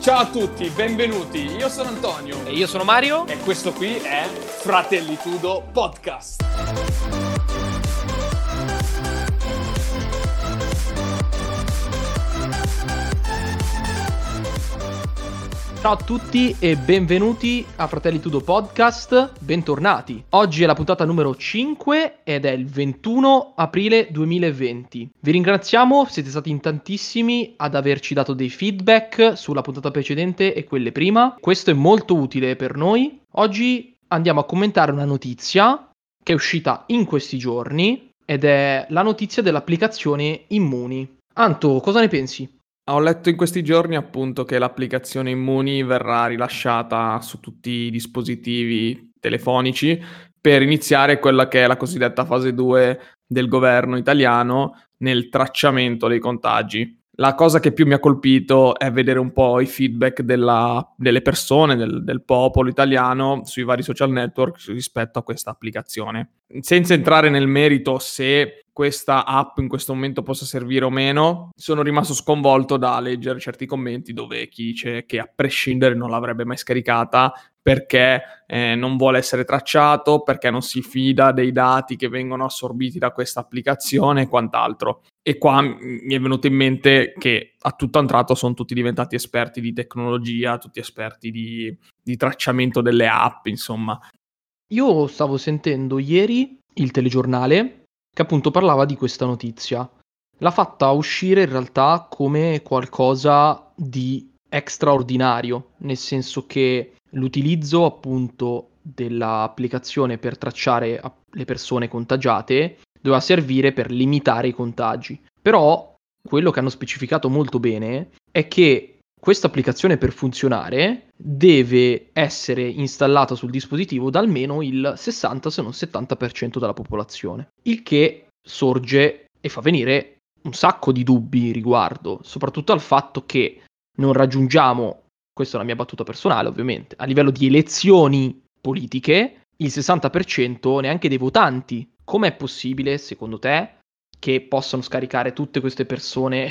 Ciao a tutti, benvenuti. Io sono Antonio. E io sono Mario. E questo qui è Fratellitudo Podcast. Ciao a tutti e benvenuti a Fratelli Tudo Podcast, bentornati. Oggi è la puntata numero 5 ed è il 21 aprile 2020. Vi ringraziamo, siete stati in tantissimi ad averci dato dei feedback sulla puntata precedente e quelle prima. Questo è molto utile per noi. Oggi andiamo a commentare una notizia che è uscita in questi giorni ed è la notizia dell'applicazione Immuni. Anto, cosa ne pensi? Ho letto in questi giorni appunto che l'applicazione Immuni verrà rilasciata su tutti i dispositivi telefonici per iniziare quella che è la cosiddetta fase 2 del governo italiano nel tracciamento dei contagi. La cosa che più mi ha colpito è vedere un po' i feedback della, delle persone, del, del, popolo italiano sui vari social network rispetto a questa applicazione. Senza entrare nel merito se questa app in questo momento possa servire o meno, sono rimasto sconvolto da leggere certi commenti dove chi dice che a prescindere non l'avrebbe mai scaricata perché eh, non vuole essere tracciato, perché non si fida dei dati che vengono assorbiti da questa applicazione e quant'altro. E qua mi è venuto in mente che a tutto un tratto sono tutti diventati esperti di tecnologia, tutti esperti di, di tracciamento delle app, insomma. Io stavo sentendo ieri il telegiornale che appunto parlava di questa notizia. L'ha fatta uscire in realtà come qualcosa di straordinario, nel senso che l'utilizzo appunto dell'applicazione per tracciare le persone contagiate doveva servire per limitare i contagi. Però quello che hanno specificato molto bene è che questa applicazione per funzionare deve essere installata sul dispositivo da almeno il 60 se non 70% della popolazione, il che sorge e fa venire un sacco di dubbi riguardo, soprattutto al fatto che non raggiungiamo, questa è la mia battuta personale ovviamente, a livello di elezioni politiche il 60% neanche dei votanti. Com'è possibile, secondo te, che possano scaricare tutte queste persone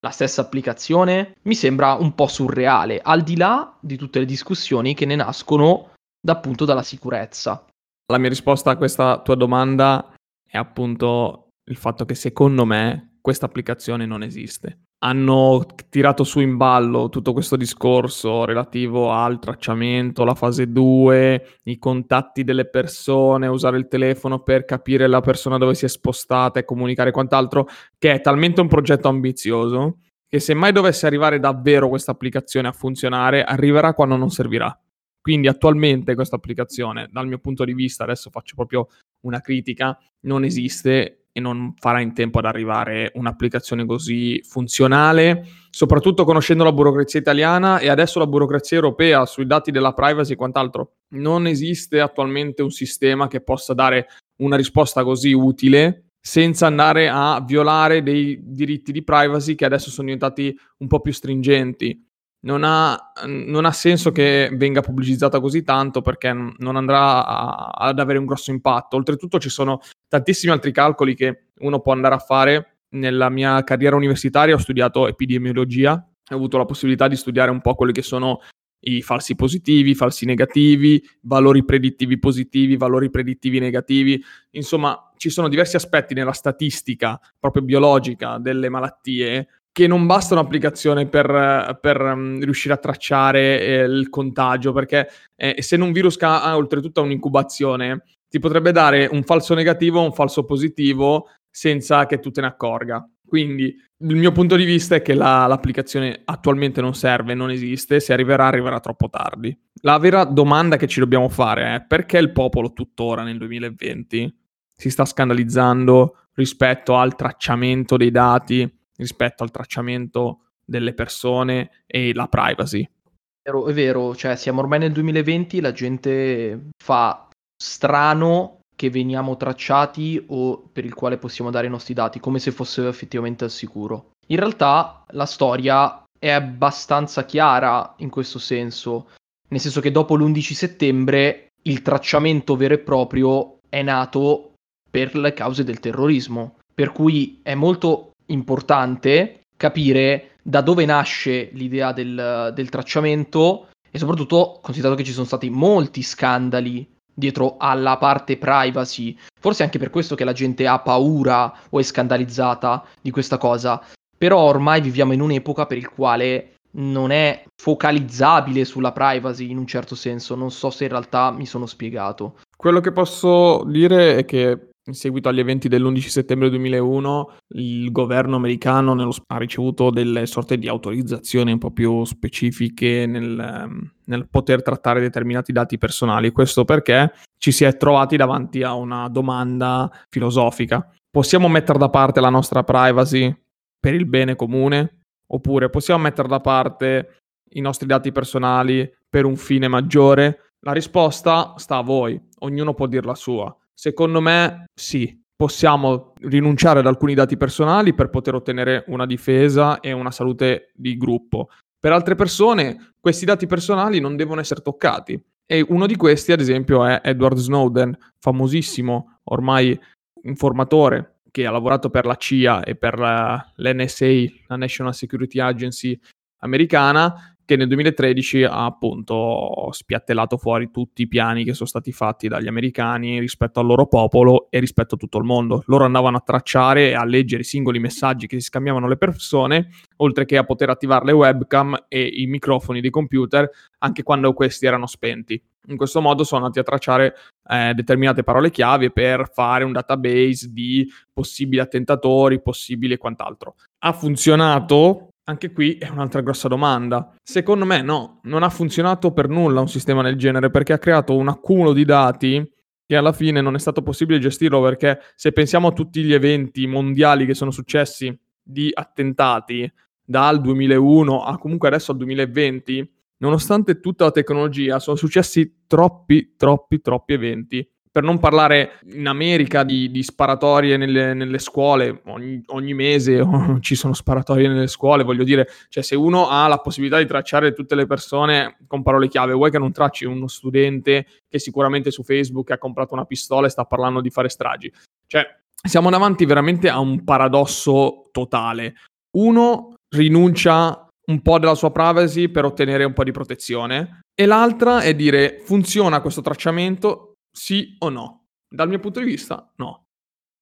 la stessa applicazione, mi sembra un po' surreale, al di là di tutte le discussioni che ne nascono da, appunto dalla sicurezza. La mia risposta a questa tua domanda è appunto il fatto che secondo me questa applicazione non esiste. Hanno tirato su in ballo tutto questo discorso relativo al tracciamento, la fase 2, i contatti delle persone, usare il telefono per capire la persona dove si è spostata e comunicare quant'altro, che è talmente un progetto ambizioso che se mai dovesse arrivare davvero questa applicazione a funzionare, arriverà quando non servirà. Quindi attualmente questa applicazione, dal mio punto di vista, adesso faccio proprio una critica, non esiste e non farà in tempo ad arrivare un'applicazione così funzionale, soprattutto conoscendo la burocrazia italiana e adesso la burocrazia europea sui dati della privacy e quant'altro. Non esiste attualmente un sistema che possa dare una risposta così utile senza andare a violare dei diritti di privacy che adesso sono diventati un po' più stringenti non ha, non ha, senso che venga pubblicizzata così tanto perché non andrà a, ad avere un grosso impatto. Oltretutto ci sono tantissimi altri calcoli che uno può andare a fare. Nella mia carriera universitaria ho studiato epidemiologia, ho avuto la possibilità di studiare un po' quelli che sono i falsi positivi, i falsi negativi, valori predittivi positivi, valori predittivi negativi. Insomma, ci sono diversi aspetti nella statistica proprio biologica delle malattie che non basta un'applicazione per, per um, riuscire a tracciare eh, il contagio, perché eh, se un virus ha, ha oltretutto un'incubazione, ti potrebbe dare un falso negativo o un falso positivo senza che tu te ne accorga. Quindi il mio punto di vista è che la, l'applicazione attualmente non serve, non esiste, se arriverà arriverà troppo tardi. La vera domanda che ci dobbiamo fare è perché il popolo tuttora nel 2020 si sta scandalizzando rispetto al tracciamento dei dati, rispetto al tracciamento delle persone e la privacy. È vero, è vero, cioè siamo ormai nel 2020, la gente fa strano che veniamo tracciati o per il quale possiamo dare i nostri dati, come se fosse effettivamente al sicuro. In realtà la storia è abbastanza chiara in questo senso, nel senso che dopo l'11 settembre il tracciamento vero e proprio è nato per le cause del terrorismo, per cui è molto importante capire da dove nasce l'idea del, del tracciamento e soprattutto considerato che ci sono stati molti scandali dietro alla parte privacy. Forse anche per questo che la gente ha paura o è scandalizzata di questa cosa. Però ormai viviamo in un'epoca per il quale non è focalizzabile sulla privacy in un certo senso. Non so se in realtà mi sono spiegato. Quello che posso dire è che in seguito agli eventi dell'11 settembre 2001 il governo americano nello, ha ricevuto delle sorte di autorizzazioni un po' più specifiche nel, ehm, nel poter trattare determinati dati personali. Questo perché ci si è trovati davanti a una domanda filosofica. Possiamo mettere da parte la nostra privacy per il bene comune? Oppure possiamo mettere da parte i nostri dati personali per un fine maggiore? La risposta sta a voi, ognuno può dir la sua. Secondo me sì, possiamo rinunciare ad alcuni dati personali per poter ottenere una difesa e una salute di gruppo. Per altre persone questi dati personali non devono essere toccati. E uno di questi, ad esempio, è Edward Snowden, famosissimo ormai informatore che ha lavorato per la CIA e per l'NSA, la National Security Agency americana, che nel 2013 ha appunto spiattellato fuori tutti i piani che sono stati fatti dagli americani rispetto al loro popolo e rispetto a tutto il mondo. Loro andavano a tracciare e a leggere i singoli messaggi che si scambiavano le persone, oltre che a poter attivare le webcam e i microfoni dei computer anche quando questi erano spenti. In questo modo sono andati a tracciare eh, determinate parole chiave per fare un database di possibili attentatori, possibili e quant'altro. Ha funzionato anche qui è un'altra grossa domanda. Secondo me no, non ha funzionato per nulla un sistema del genere perché ha creato un accumulo di dati che alla fine non è stato possibile gestirlo perché se pensiamo a tutti gli eventi mondiali che sono successi di attentati dal 2001 a comunque adesso al 2020, nonostante tutta la tecnologia, sono successi troppi, troppi, troppi eventi per non parlare in America di, di sparatorie nelle, nelle scuole, ogni, ogni mese ci sono sparatorie nelle scuole, voglio dire, cioè se uno ha la possibilità di tracciare tutte le persone con parole chiave, vuoi che non tracci uno studente che sicuramente su Facebook ha comprato una pistola e sta parlando di fare stragi? Cioè, siamo davanti veramente a un paradosso totale. Uno rinuncia un po' della sua privacy per ottenere un po' di protezione e l'altra è dire funziona questo tracciamento sì o no? Dal mio punto di vista, no.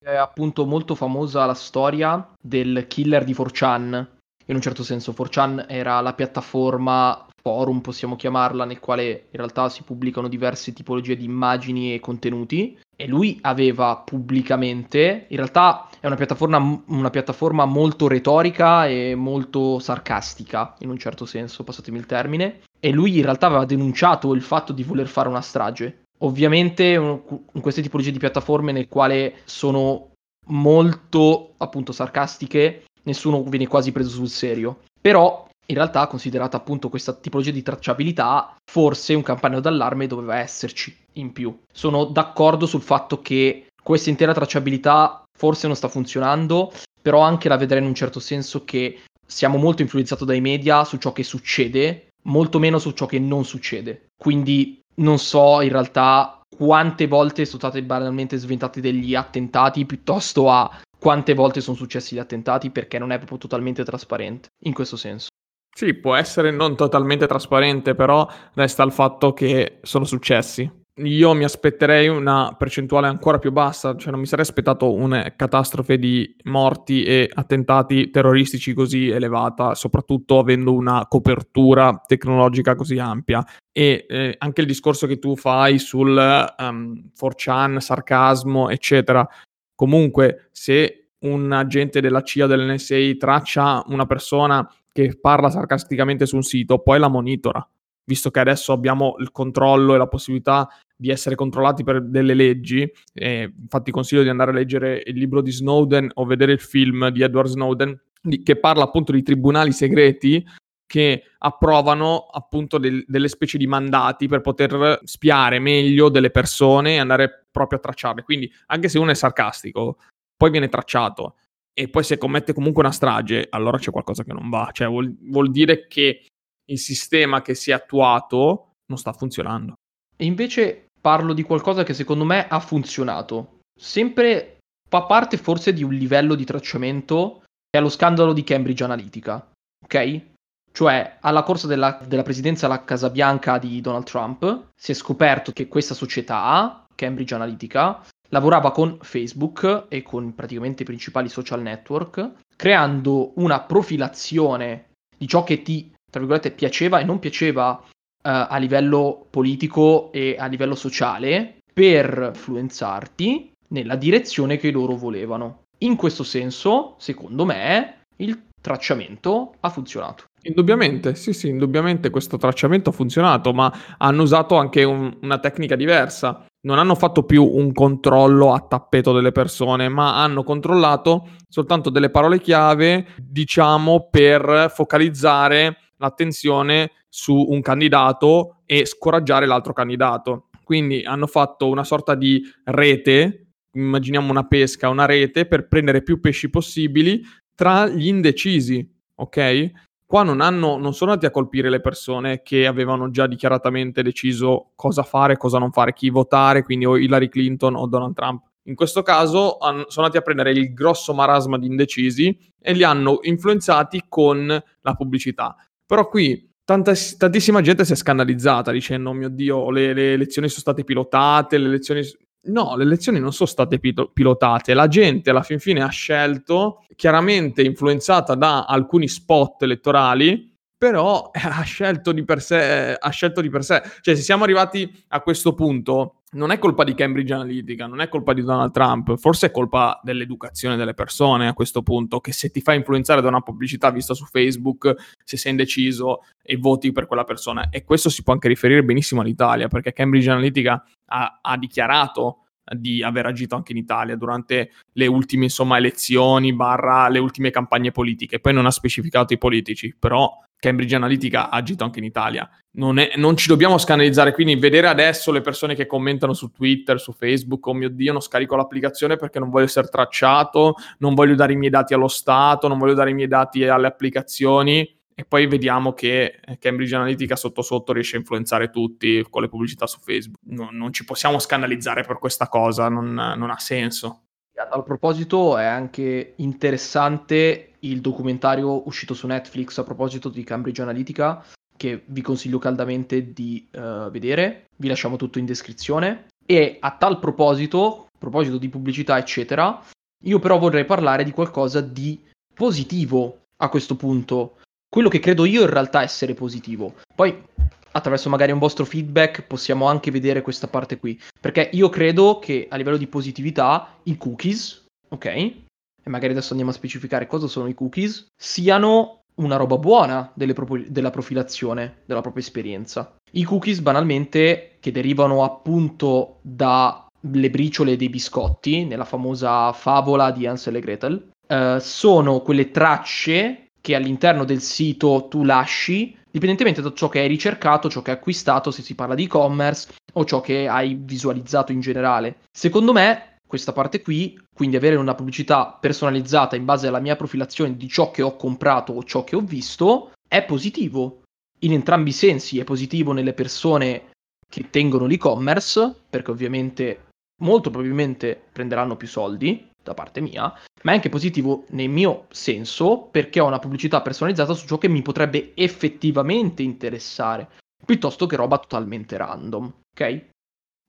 È appunto molto famosa la storia del killer di 4chan. In un certo senso, 4chan era la piattaforma forum, possiamo chiamarla, nel quale in realtà si pubblicano diverse tipologie di immagini e contenuti. E lui aveva pubblicamente, in realtà è una piattaforma, una piattaforma molto retorica e molto sarcastica, in un certo senso, passatemi il termine. E lui in realtà aveva denunciato il fatto di voler fare una strage Ovviamente in queste tipologie di piattaforme nel quale sono molto appunto sarcastiche, nessuno viene quasi preso sul serio. Però in realtà considerata appunto questa tipologia di tracciabilità, forse un campanello d'allarme doveva esserci in più. Sono d'accordo sul fatto che questa intera tracciabilità forse non sta funzionando, però anche la vedrei in un certo senso che siamo molto influenzati dai media su ciò che succede, molto meno su ciò che non succede. Quindi non so in realtà quante volte sono state banalmente sventati degli attentati piuttosto a quante volte sono successi gli attentati perché non è proprio totalmente trasparente in questo senso. Sì, può essere non totalmente trasparente, però resta il fatto che sono successi io mi aspetterei una percentuale ancora più bassa, cioè non mi sarei aspettato una catastrofe di morti e attentati terroristici così elevata, soprattutto avendo una copertura tecnologica così ampia. E eh, anche il discorso che tu fai sul um, 4chan, sarcasmo, eccetera. Comunque, se un agente della CIA dell'NSA traccia una persona che parla sarcasticamente su un sito, poi la monitora visto che adesso abbiamo il controllo e la possibilità di essere controllati per delle leggi. Eh, infatti consiglio di andare a leggere il libro di Snowden o vedere il film di Edward Snowden di, che parla appunto di tribunali segreti che approvano appunto del, delle specie di mandati per poter spiare meglio delle persone e andare proprio a tracciarle. Quindi anche se uno è sarcastico, poi viene tracciato e poi se commette comunque una strage, allora c'è qualcosa che non va. Cioè vuol, vuol dire che il sistema che si è attuato non sta funzionando. E invece parlo di qualcosa che secondo me ha funzionato. Sempre fa parte forse di un livello di tracciamento, è lo scandalo di Cambridge Analytica. ok? Cioè, alla corsa della, della, presidenza alla Casa Bianca di Donald Trump si è scoperto che questa società, Cambridge Analytica, lavorava con Facebook e con praticamente i principali social network, creando una profilazione di ciò che ti, tra virgolette, piaceva e non piaceva uh, a livello politico e a livello sociale per influenzarti nella direzione che loro volevano. In questo senso, secondo me, il tracciamento ha funzionato. Indubbiamente, sì, sì, indubbiamente questo tracciamento ha funzionato, ma hanno usato anche un, una tecnica diversa. Non hanno fatto più un controllo a tappeto delle persone, ma hanno controllato soltanto delle parole chiave, diciamo, per focalizzare l'attenzione su un candidato e scoraggiare l'altro candidato. Quindi hanno fatto una sorta di rete, immaginiamo una pesca, una rete per prendere più pesci possibili tra gli indecisi, ok? Qua non, hanno, non sono andati a colpire le persone che avevano già dichiaratamente deciso cosa fare, cosa non fare, chi votare, quindi o Hillary Clinton o Donald Trump. In questo caso sono andati a prendere il grosso marasma di indecisi e li hanno influenzati con la pubblicità. Però qui Tanta, tantissima gente si è scandalizzata dicendo: oh mio Dio, le, le elezioni sono state pilotate. Le elezioni. No, le elezioni non sono state pil- pilotate. La gente alla fin fine ha scelto, chiaramente influenzata da alcuni spot elettorali, però ha scelto sé. Ha scelto di per sé. Cioè, se siamo arrivati a questo punto, non è colpa di Cambridge Analytica, non è colpa di Donald Trump, forse è colpa dell'educazione delle persone a questo punto, che se ti fai influenzare da una pubblicità vista su Facebook, se sei indeciso e voti per quella persona. E questo si può anche riferire benissimo all'Italia, perché Cambridge Analytica ha, ha dichiarato di aver agito anche in Italia durante le ultime insomma, elezioni barra le ultime campagne politiche. Poi non ha specificato i politici, però Cambridge Analytica ha agito anche in Italia. Non, è, non, ci dobbiamo scandalizzare, quindi vedere adesso le persone che commentano su Twitter, su Facebook, oh mio Dio, non scarico l'applicazione perché non voglio essere tracciato, non voglio dare i miei dati allo Stato, non voglio dare i miei dati alle applicazioni e poi vediamo che Cambridge Analytica sotto sotto riesce a influenzare tutti con le pubblicità su Facebook. No, non ci possiamo scandalizzare per questa cosa, non, non ha senso. A proposito, è anche interessante il documentario uscito su Netflix a proposito di Cambridge Analytica, che vi consiglio caldamente di uh, vedere. Vi lasciamo tutto in descrizione. E a tal proposito, a proposito di pubblicità, eccetera, io però vorrei parlare di qualcosa di positivo a questo punto. Quello che credo io in realtà essere positivo. Poi attraverso magari un vostro feedback possiamo anche vedere questa parte qui. Perché io credo che a livello di positività i cookies, ok? E magari adesso andiamo a specificare cosa sono i cookies, siano una roba buona pro- della profilazione, della propria esperienza. I cookies banalmente che derivano appunto dalle briciole dei biscotti, nella famosa favola di Ansel e Gretel, eh, sono quelle tracce che all'interno del sito tu lasci dipendentemente da ciò che hai ricercato, ciò che hai acquistato, se si parla di e-commerce o ciò che hai visualizzato in generale. Secondo me, questa parte qui, quindi avere una pubblicità personalizzata in base alla mia profilazione di ciò che ho comprato o ciò che ho visto, è positivo. In entrambi i sensi è positivo nelle persone che tengono l'e-commerce, perché ovviamente molto probabilmente prenderanno più soldi, da parte mia, ma è anche positivo nel mio senso perché ho una pubblicità personalizzata su ciò che mi potrebbe effettivamente interessare, piuttosto che roba totalmente random, ok?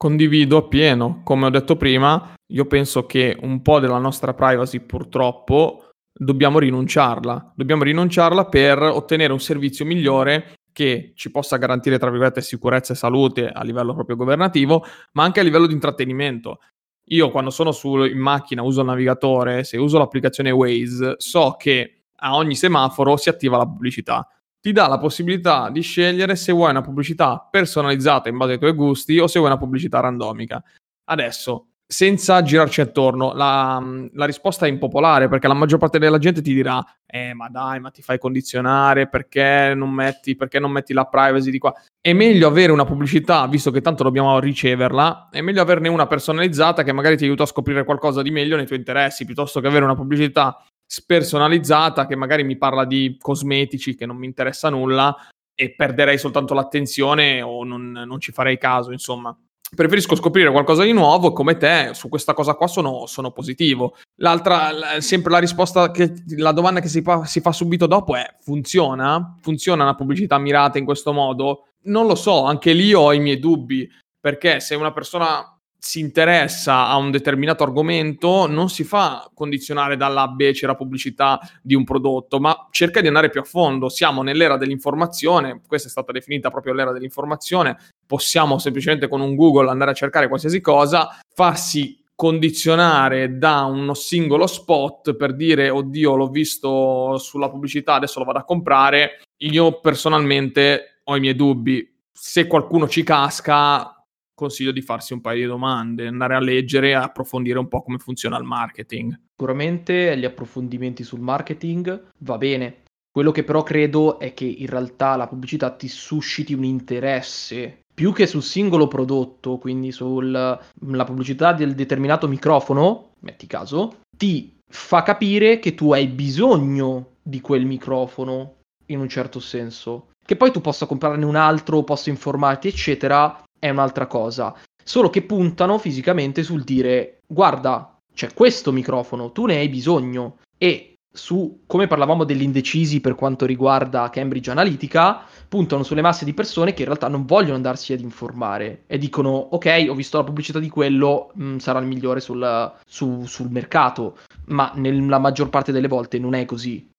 Condivido appieno, come ho detto prima, io penso che un po' della nostra privacy purtroppo dobbiamo rinunciarla, dobbiamo rinunciarla per ottenere un servizio migliore che ci possa garantire, tra virgolette, sicurezza e salute a livello proprio governativo, ma anche a livello di intrattenimento. Io quando sono su, in macchina uso il navigatore, se uso l'applicazione Waze, so che a ogni semaforo si attiva la pubblicità. Ti dà la possibilità di scegliere se vuoi una pubblicità personalizzata in base ai tuoi gusti o se vuoi una pubblicità randomica. Adesso, senza girarci attorno. La, la, risposta è impopolare perché la maggior parte della gente ti dirà: Eh, ma dai, ma ti fai condizionare perché non metti, perché non metti la privacy di qua? È meglio avere una pubblicità, visto che tanto dobbiamo riceverla, è meglio averne una personalizzata che magari ti aiuta a scoprire qualcosa di meglio nei tuoi interessi, piuttosto che avere una pubblicità spersonalizzata che magari mi parla di cosmetici che non mi interessa nulla e perderei soltanto l'attenzione o non, non ci farei caso, insomma preferisco scoprire qualcosa di nuovo come te, su questa cosa qua sono, sono positivo. L'altra, sempre la risposta, che, la domanda che si fa, si fa subito dopo è funziona? Funziona una pubblicità mirata in questo modo? Non lo so, anche lì ho i miei dubbi, perché se una persona si interessa a un determinato argomento, non si fa condizionare dalla becera pubblicità di un prodotto, ma cerca di andare più a fondo. Siamo nell'era dell'informazione, questa è stata definita proprio l'era dell'informazione, possiamo semplicemente con un Google andare a cercare qualsiasi cosa, farsi condizionare da uno singolo spot per dire oddio l'ho visto sulla pubblicità adesso lo vado a comprare io personalmente ho i miei dubbi se qualcuno ci casca consiglio di farsi un paio di domande, andare a leggere e approfondire un po' come funziona il marketing. Sicuramente gli approfondimenti sul marketing va bene. Quello che però credo è che in realtà la pubblicità ti susciti un interesse più che sul singolo prodotto, quindi sulla pubblicità del determinato microfono, metti caso, ti fa capire che tu hai bisogno di quel microfono in un certo senso. Che poi tu possa comprarne un altro, possa informarti, eccetera, è un'altra cosa. Solo che puntano fisicamente sul dire guarda, c'è questo microfono, tu ne hai bisogno. E su come parlavamo degli indecisi per quanto riguarda Cambridge Analytica, puntano sulle masse di persone che in realtà non vogliono andarsi ad informare e dicono ok, ho visto la pubblicità di quello, mh, mm, sarà il migliore sul, su, sul mercato, ma nella maggior parte delle volte non è così.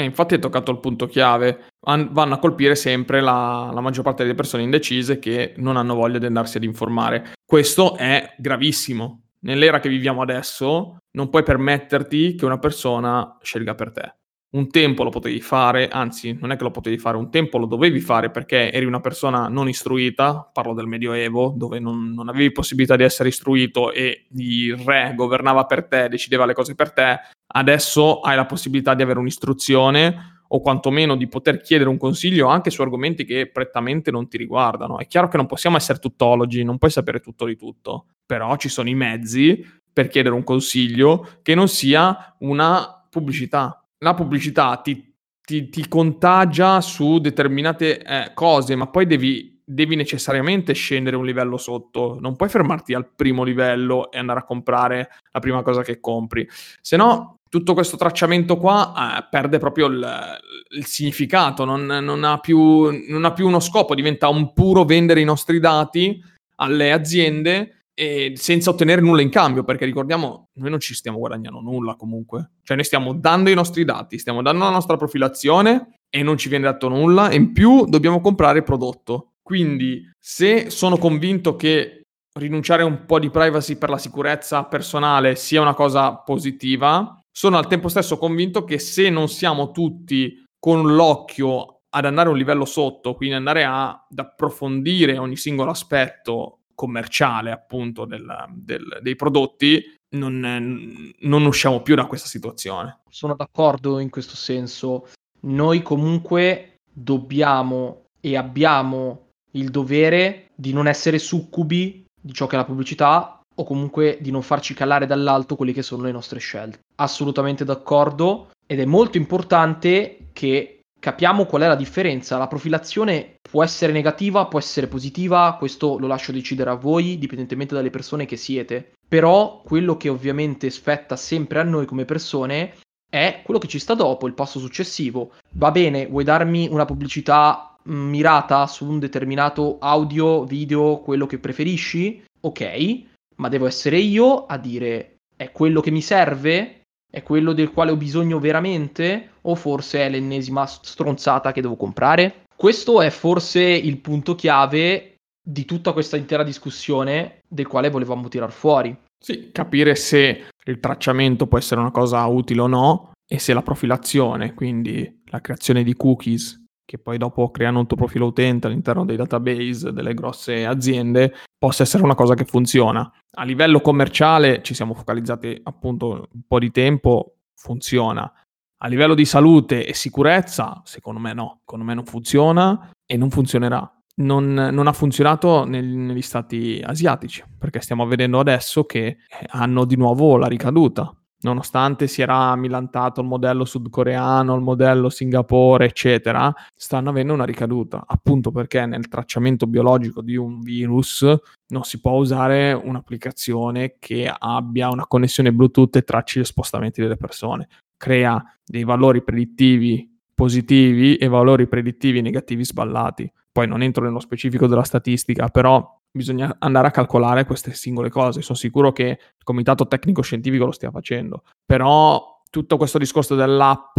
E infatti hai toccato il punto chiave. An- vanno a colpire sempre la, la, maggior parte delle persone indecise che non hanno voglia di andarsi ad informare. Questo è gravissimo. Nell'era che viviamo adesso, non puoi permetterti che una persona scelga per te. Un tempo lo potevi fare, anzi, non è che lo potevi fare, un tempo lo dovevi fare perché eri una persona non istruita, parlo del Medioevo, dove non, non avevi possibilità di essere istruito e il re governava per te, decideva le cose per te. Adesso hai la possibilità di avere un'istruzione o quantomeno di poter chiedere un consiglio anche su argomenti che prettamente non ti riguardano. È chiaro che non possiamo essere tuttologi, non puoi sapere tutto di tutto, però ci sono i mezzi per chiedere un consiglio che non sia una pubblicità la pubblicità ti, ti, ti contagia su determinate eh, cose, ma poi devi, devi necessariamente scendere un livello sotto. Non puoi fermarti al primo livello e andare a comprare la prima cosa che compri. Se no, tutto questo tracciamento qua eh, perde proprio il, il significato, non, non, ha più, non ha più uno scopo, diventa un puro vendere i nostri dati alle aziende e senza ottenere nulla in cambio, perché ricordiamo, noi non ci stiamo guadagnando nulla comunque. Cioè noi stiamo dando i nostri dati, stiamo dando la nostra profilazione e non ci viene dato nulla, e in più dobbiamo comprare il prodotto. Quindi se sono convinto che rinunciare a un po' di privacy per la sicurezza personale sia una cosa positiva, sono al tempo stesso convinto che se non siamo tutti con l'occhio ad andare a un livello sotto, quindi andare ad approfondire ogni singolo aspetto commerciale appunto del, del, dei prodotti, non, non usciamo più da questa situazione. Sono d'accordo in questo senso. Noi comunque dobbiamo e abbiamo il dovere di non essere succubi di ciò che è la pubblicità o comunque di non farci calare dall'alto quelle che sono le nostre scelte. Assolutamente d'accordo ed è molto importante che capiamo qual è la differenza. La profilazione può essere negativa, può essere positiva, questo lo lascio decidere a voi, dipendentemente dalle persone che siete. Però quello che ovviamente spetta sempre a noi come persone è quello che ci sta dopo, il passo successivo. Va bene, vuoi darmi una pubblicità mm, mirata su un determinato audio, video, quello che preferisci? Ok, ma devo essere io a dire è quello che mi serve? È quello del quale ho bisogno veramente? O forse è l'ennesima stronzata che devo comprare? Questo è forse il punto chiave di tutta questa intera discussione del quale volevamo tirar fuori. Sì, capire se il tracciamento può essere una cosa utile o no e se la profilazione, quindi la creazione di cookies che poi dopo creano un tuo profilo utente all'interno dei database delle grosse aziende, possa essere una cosa che funziona. A livello commerciale ci siamo focalizzati appunto un po' di tempo, funziona. A livello di salute e sicurezza, secondo me no, secondo me non funziona e non funzionerà. Non, non ha funzionato nel, negli stati asiatici, perché stiamo vedendo adesso che hanno di nuovo la ricaduta nonostante si era milantato il modello sudcoreano, il modello Singapore, eccetera, stanno avendo una ricaduta, appunto perché nel tracciamento biologico di un virus non si può usare un'applicazione che abbia una connessione Bluetooth e tracci gli spostamenti delle persone. Crea dei valori predittivi positivi e valori predittivi negativi sballati. Poi non entro nello specifico della statistica, però bisogna andare a calcolare queste singole cose. Sono sicuro che il comitato tecnico scientifico lo stia facendo, però tutto questo discorso dell'app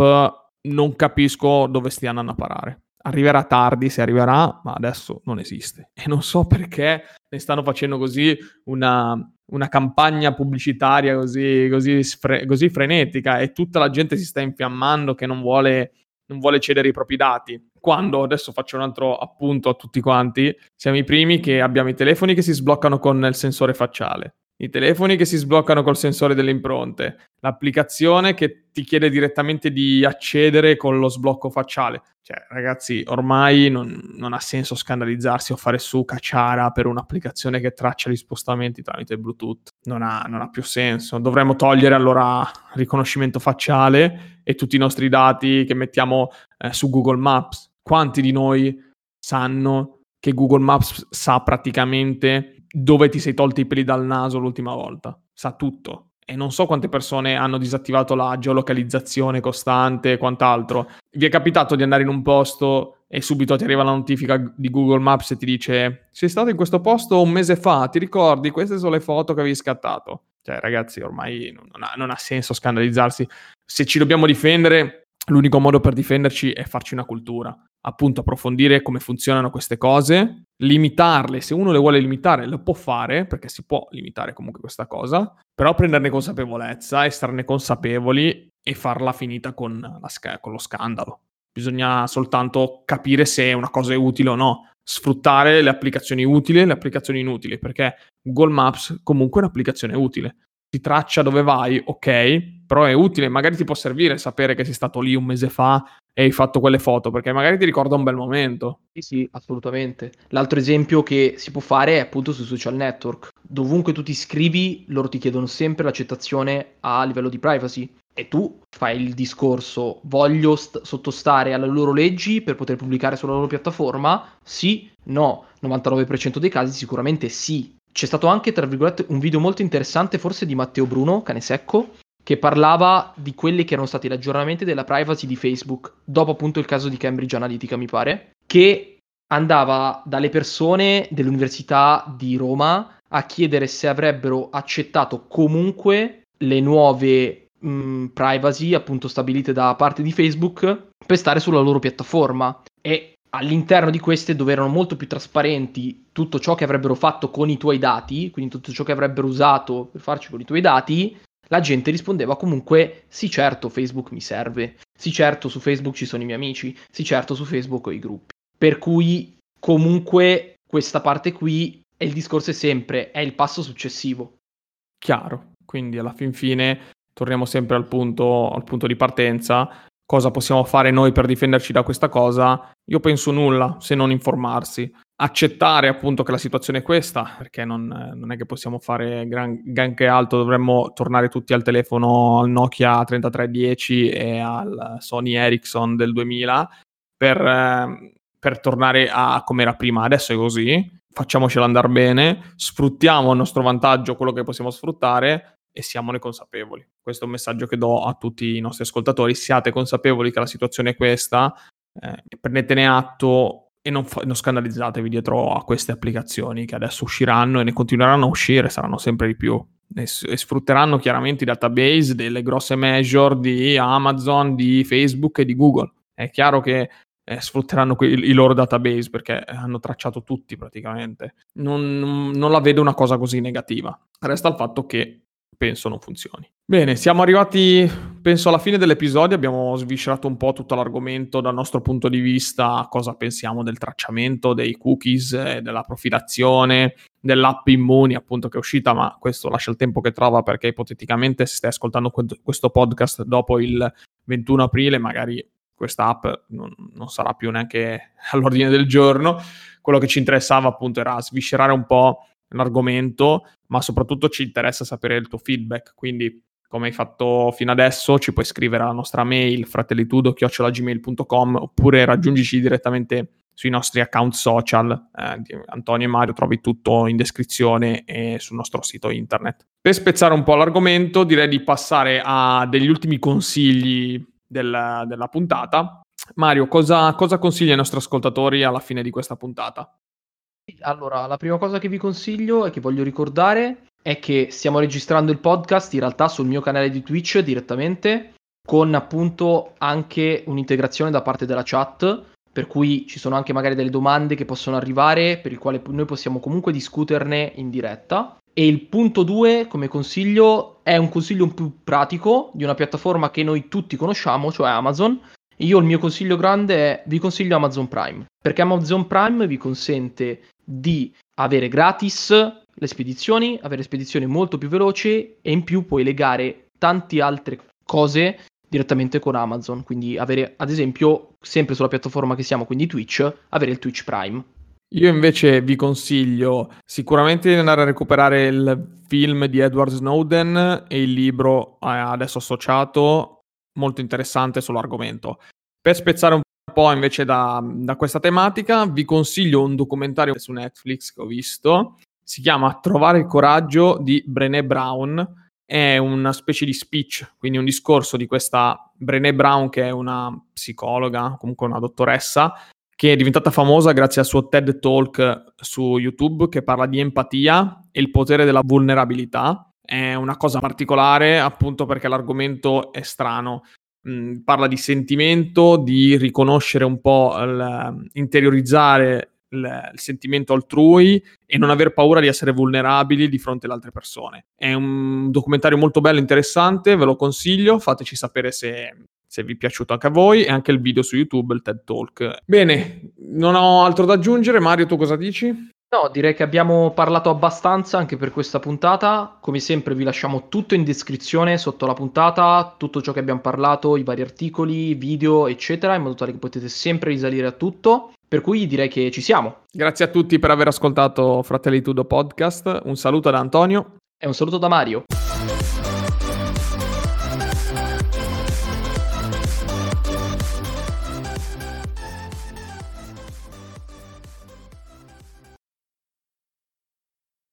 non capisco dove stiano a parare. Arriverà tardi, se arriverà, ma adesso non esiste. E non so perché ne stanno facendo così una, una campagna pubblicitaria così, così, fre- così frenetica e tutta la gente si sta infiammando che non vuole non vuole cedere i propri dati. Quando, adesso faccio un altro appunto a tutti quanti, siamo i primi che abbiamo i telefoni che si sbloccano con il sensore facciale, i telefoni che si sbloccano col sensore delle impronte, l'applicazione che ti chiede direttamente di accedere con lo sblocco facciale. Cioè, ragazzi, ormai non, non ha senso scandalizzarsi o fare su cacciara per un'applicazione che traccia gli spostamenti tramite Bluetooth. Non ha, non ha più senso. Dovremmo togliere allora riconoscimento facciale e tutti i nostri dati che mettiamo eh, su Google Maps. Quanti di noi sanno che Google Maps sa praticamente dove ti sei tolti i peli dal naso l'ultima volta? Sa tutto e non so quante persone hanno disattivato la geolocalizzazione costante e quant'altro. Vi è capitato di andare in un posto e subito ti arriva la notifica di Google Maps e ti dice sei stato in questo posto un mese fa, ti ricordi? Queste sono le foto che avevi scattato. Cioè ragazzi, ormai non ha, non ha senso scandalizzarsi. Se ci dobbiamo difendere, l'unico modo per difenderci è farci una cultura appunto approfondire come funzionano queste cose, limitarle, se uno le vuole limitare lo può fare, perché si può limitare comunque questa cosa, però prenderne consapevolezza, esserne consapevoli e farla finita con, la, con lo scandalo. Bisogna soltanto capire se una cosa è utile o no, sfruttare le applicazioni utili e le applicazioni inutili, perché Google Maps comunque è un'applicazione utile. Ti traccia dove vai, ok, però è utile, magari ti può servire sapere che sei stato lì un mese fa e hai fatto quelle foto, perché magari ti ricorda un bel momento. Sì, sì, assolutamente. L'altro esempio che si può fare è appunto sui social network. Dovunque tu ti iscrivi, loro ti chiedono sempre l'accettazione a livello di privacy. E tu fai il discorso, voglio st- sottostare alle loro leggi per poter pubblicare sulla loro piattaforma? Sì, no. 99% dei casi sicuramente sì. C'è stato anche, tra virgolette, un video molto interessante, forse di Matteo Bruno, cane secco, che parlava di quelli che erano stati gli aggiornamenti della privacy di Facebook, dopo appunto il caso di Cambridge Analytica, mi pare, che andava dalle persone dell'Università di Roma a chiedere se avrebbero accettato comunque le nuove mh, privacy appunto stabilite da parte di Facebook per stare sulla loro piattaforma. E all'interno di queste dove erano molto più trasparenti tutto ciò che avrebbero fatto con i tuoi dati, quindi tutto ciò che avrebbero usato per farci con i tuoi dati, la gente rispondeva comunque sì certo Facebook mi serve, sì certo su Facebook ci sono i miei amici, sì certo su Facebook ho i gruppi. Per cui comunque questa parte qui e il discorso è sempre, è il passo successivo. Chiaro, quindi alla fin fine torniamo sempre al punto, al punto di partenza. Cosa possiamo fare noi per difenderci da questa cosa? Io penso nulla se non informarsi accettare appunto che la situazione è questa, perché non, non è che possiamo fare gran, granché altro, dovremmo tornare tutti al telefono al Nokia 3310 e al Sony Ericsson del 2000 per, eh, per tornare a come era prima. Adesso è così, facciamocelo andare bene, sfruttiamo a nostro vantaggio quello che possiamo sfruttare e siamone consapevoli. Questo è un messaggio che do a tutti i nostri ascoltatori, siate consapevoli che la situazione è questa, eh, prendetene atto e non, fa- non, scandalizzatevi dietro a queste applicazioni che adesso usciranno e ne continueranno a uscire, saranno sempre di più. E, s- e sfrutteranno chiaramente i database delle grosse major di Amazon, di Facebook e di Google. È chiaro che eh, sfrutteranno que- i loro database perché hanno tracciato tutti praticamente. Non, non la vedo una cosa così negativa. Resta il fatto che penso non funzioni. Bene, siamo arrivati, penso, alla fine dell'episodio. Abbiamo sviscerato un po' tutto l'argomento dal nostro punto di vista, cosa pensiamo del tracciamento, dei cookies, eh, della profilazione, dell'app Immuni, appunto, che è uscita, ma questo lascia il tempo che trova perché ipoteticamente se stai ascoltando questo podcast dopo il 21 aprile, magari questa app non, non sarà più neanche all'ordine del giorno. Quello che ci interessava appunto era sviscerare un po' l'argomento, ma soprattutto ci interessa sapere il tuo feedback, quindi come hai fatto fino adesso, ci puoi scrivere alla nostra mail fratellitudo.gmail.com oppure raggiungici direttamente sui nostri account social eh, Antonio e Mario, trovi tutto in descrizione e sul nostro sito internet. Per spezzare un po' l'argomento, direi di passare a degli ultimi consigli del, della puntata. Mario, cosa, cosa consigli ai nostri ascoltatori alla fine di questa puntata? Allora, la prima cosa che vi consiglio e che voglio ricordare è che stiamo registrando il podcast in realtà sul mio canale di Twitch direttamente con appunto anche un'integrazione da parte della chat per cui ci sono anche magari delle domande che possono arrivare per il quale noi possiamo comunque discuterne in diretta. E il punto 2 come consiglio è un consiglio un più pratico di una piattaforma che noi tutti conosciamo cioè Amazon. Io il mio consiglio grande è vi consiglio Amazon Prime perché Amazon Prime vi consente di avere gratis le spedizioni, avere spedizioni molto più veloci e in più puoi legare tante altre cose direttamente con Amazon, quindi avere ad esempio sempre sulla piattaforma che siamo, quindi Twitch, avere il Twitch Prime. Io invece vi consiglio sicuramente di andare a recuperare il film di Edward Snowden e il libro eh, adesso associato, molto interessante sull'argomento. Per spezzare un po' invece da, da questa tematica, vi consiglio un documentario su Netflix che ho visto si chiama Trovare il coraggio di Brené Brown. È una specie di speech, quindi un discorso di questa Brené Brown, che è una psicologa, comunque una dottoressa, che è diventata famosa grazie al suo TED Talk su YouTube, che parla di empatia e il potere della vulnerabilità. È una cosa particolare, appunto perché l'argomento è strano. Parla di sentimento, di riconoscere un po', il, interiorizzare il, il, sentimento altrui e non aver paura di essere vulnerabili di fronte alle altre persone. È un documentario molto bello, interessante, ve lo consiglio, fateci sapere se, se vi è piaciuto anche a voi e anche il video su YouTube, il TED Talk. Bene, non ho altro da aggiungere, Mario tu cosa dici? No, direi che abbiamo parlato abbastanza anche per questa puntata. Come sempre vi lasciamo tutto in descrizione sotto la puntata, tutto ciò che abbiamo parlato, i vari articoli, video, eccetera, in modo tale che potete sempre risalire a tutto. Per cui direi che ci siamo. Grazie a tutti per aver ascoltato Fratelli Tudo Podcast. Un saluto da Antonio. E un saluto da Mario.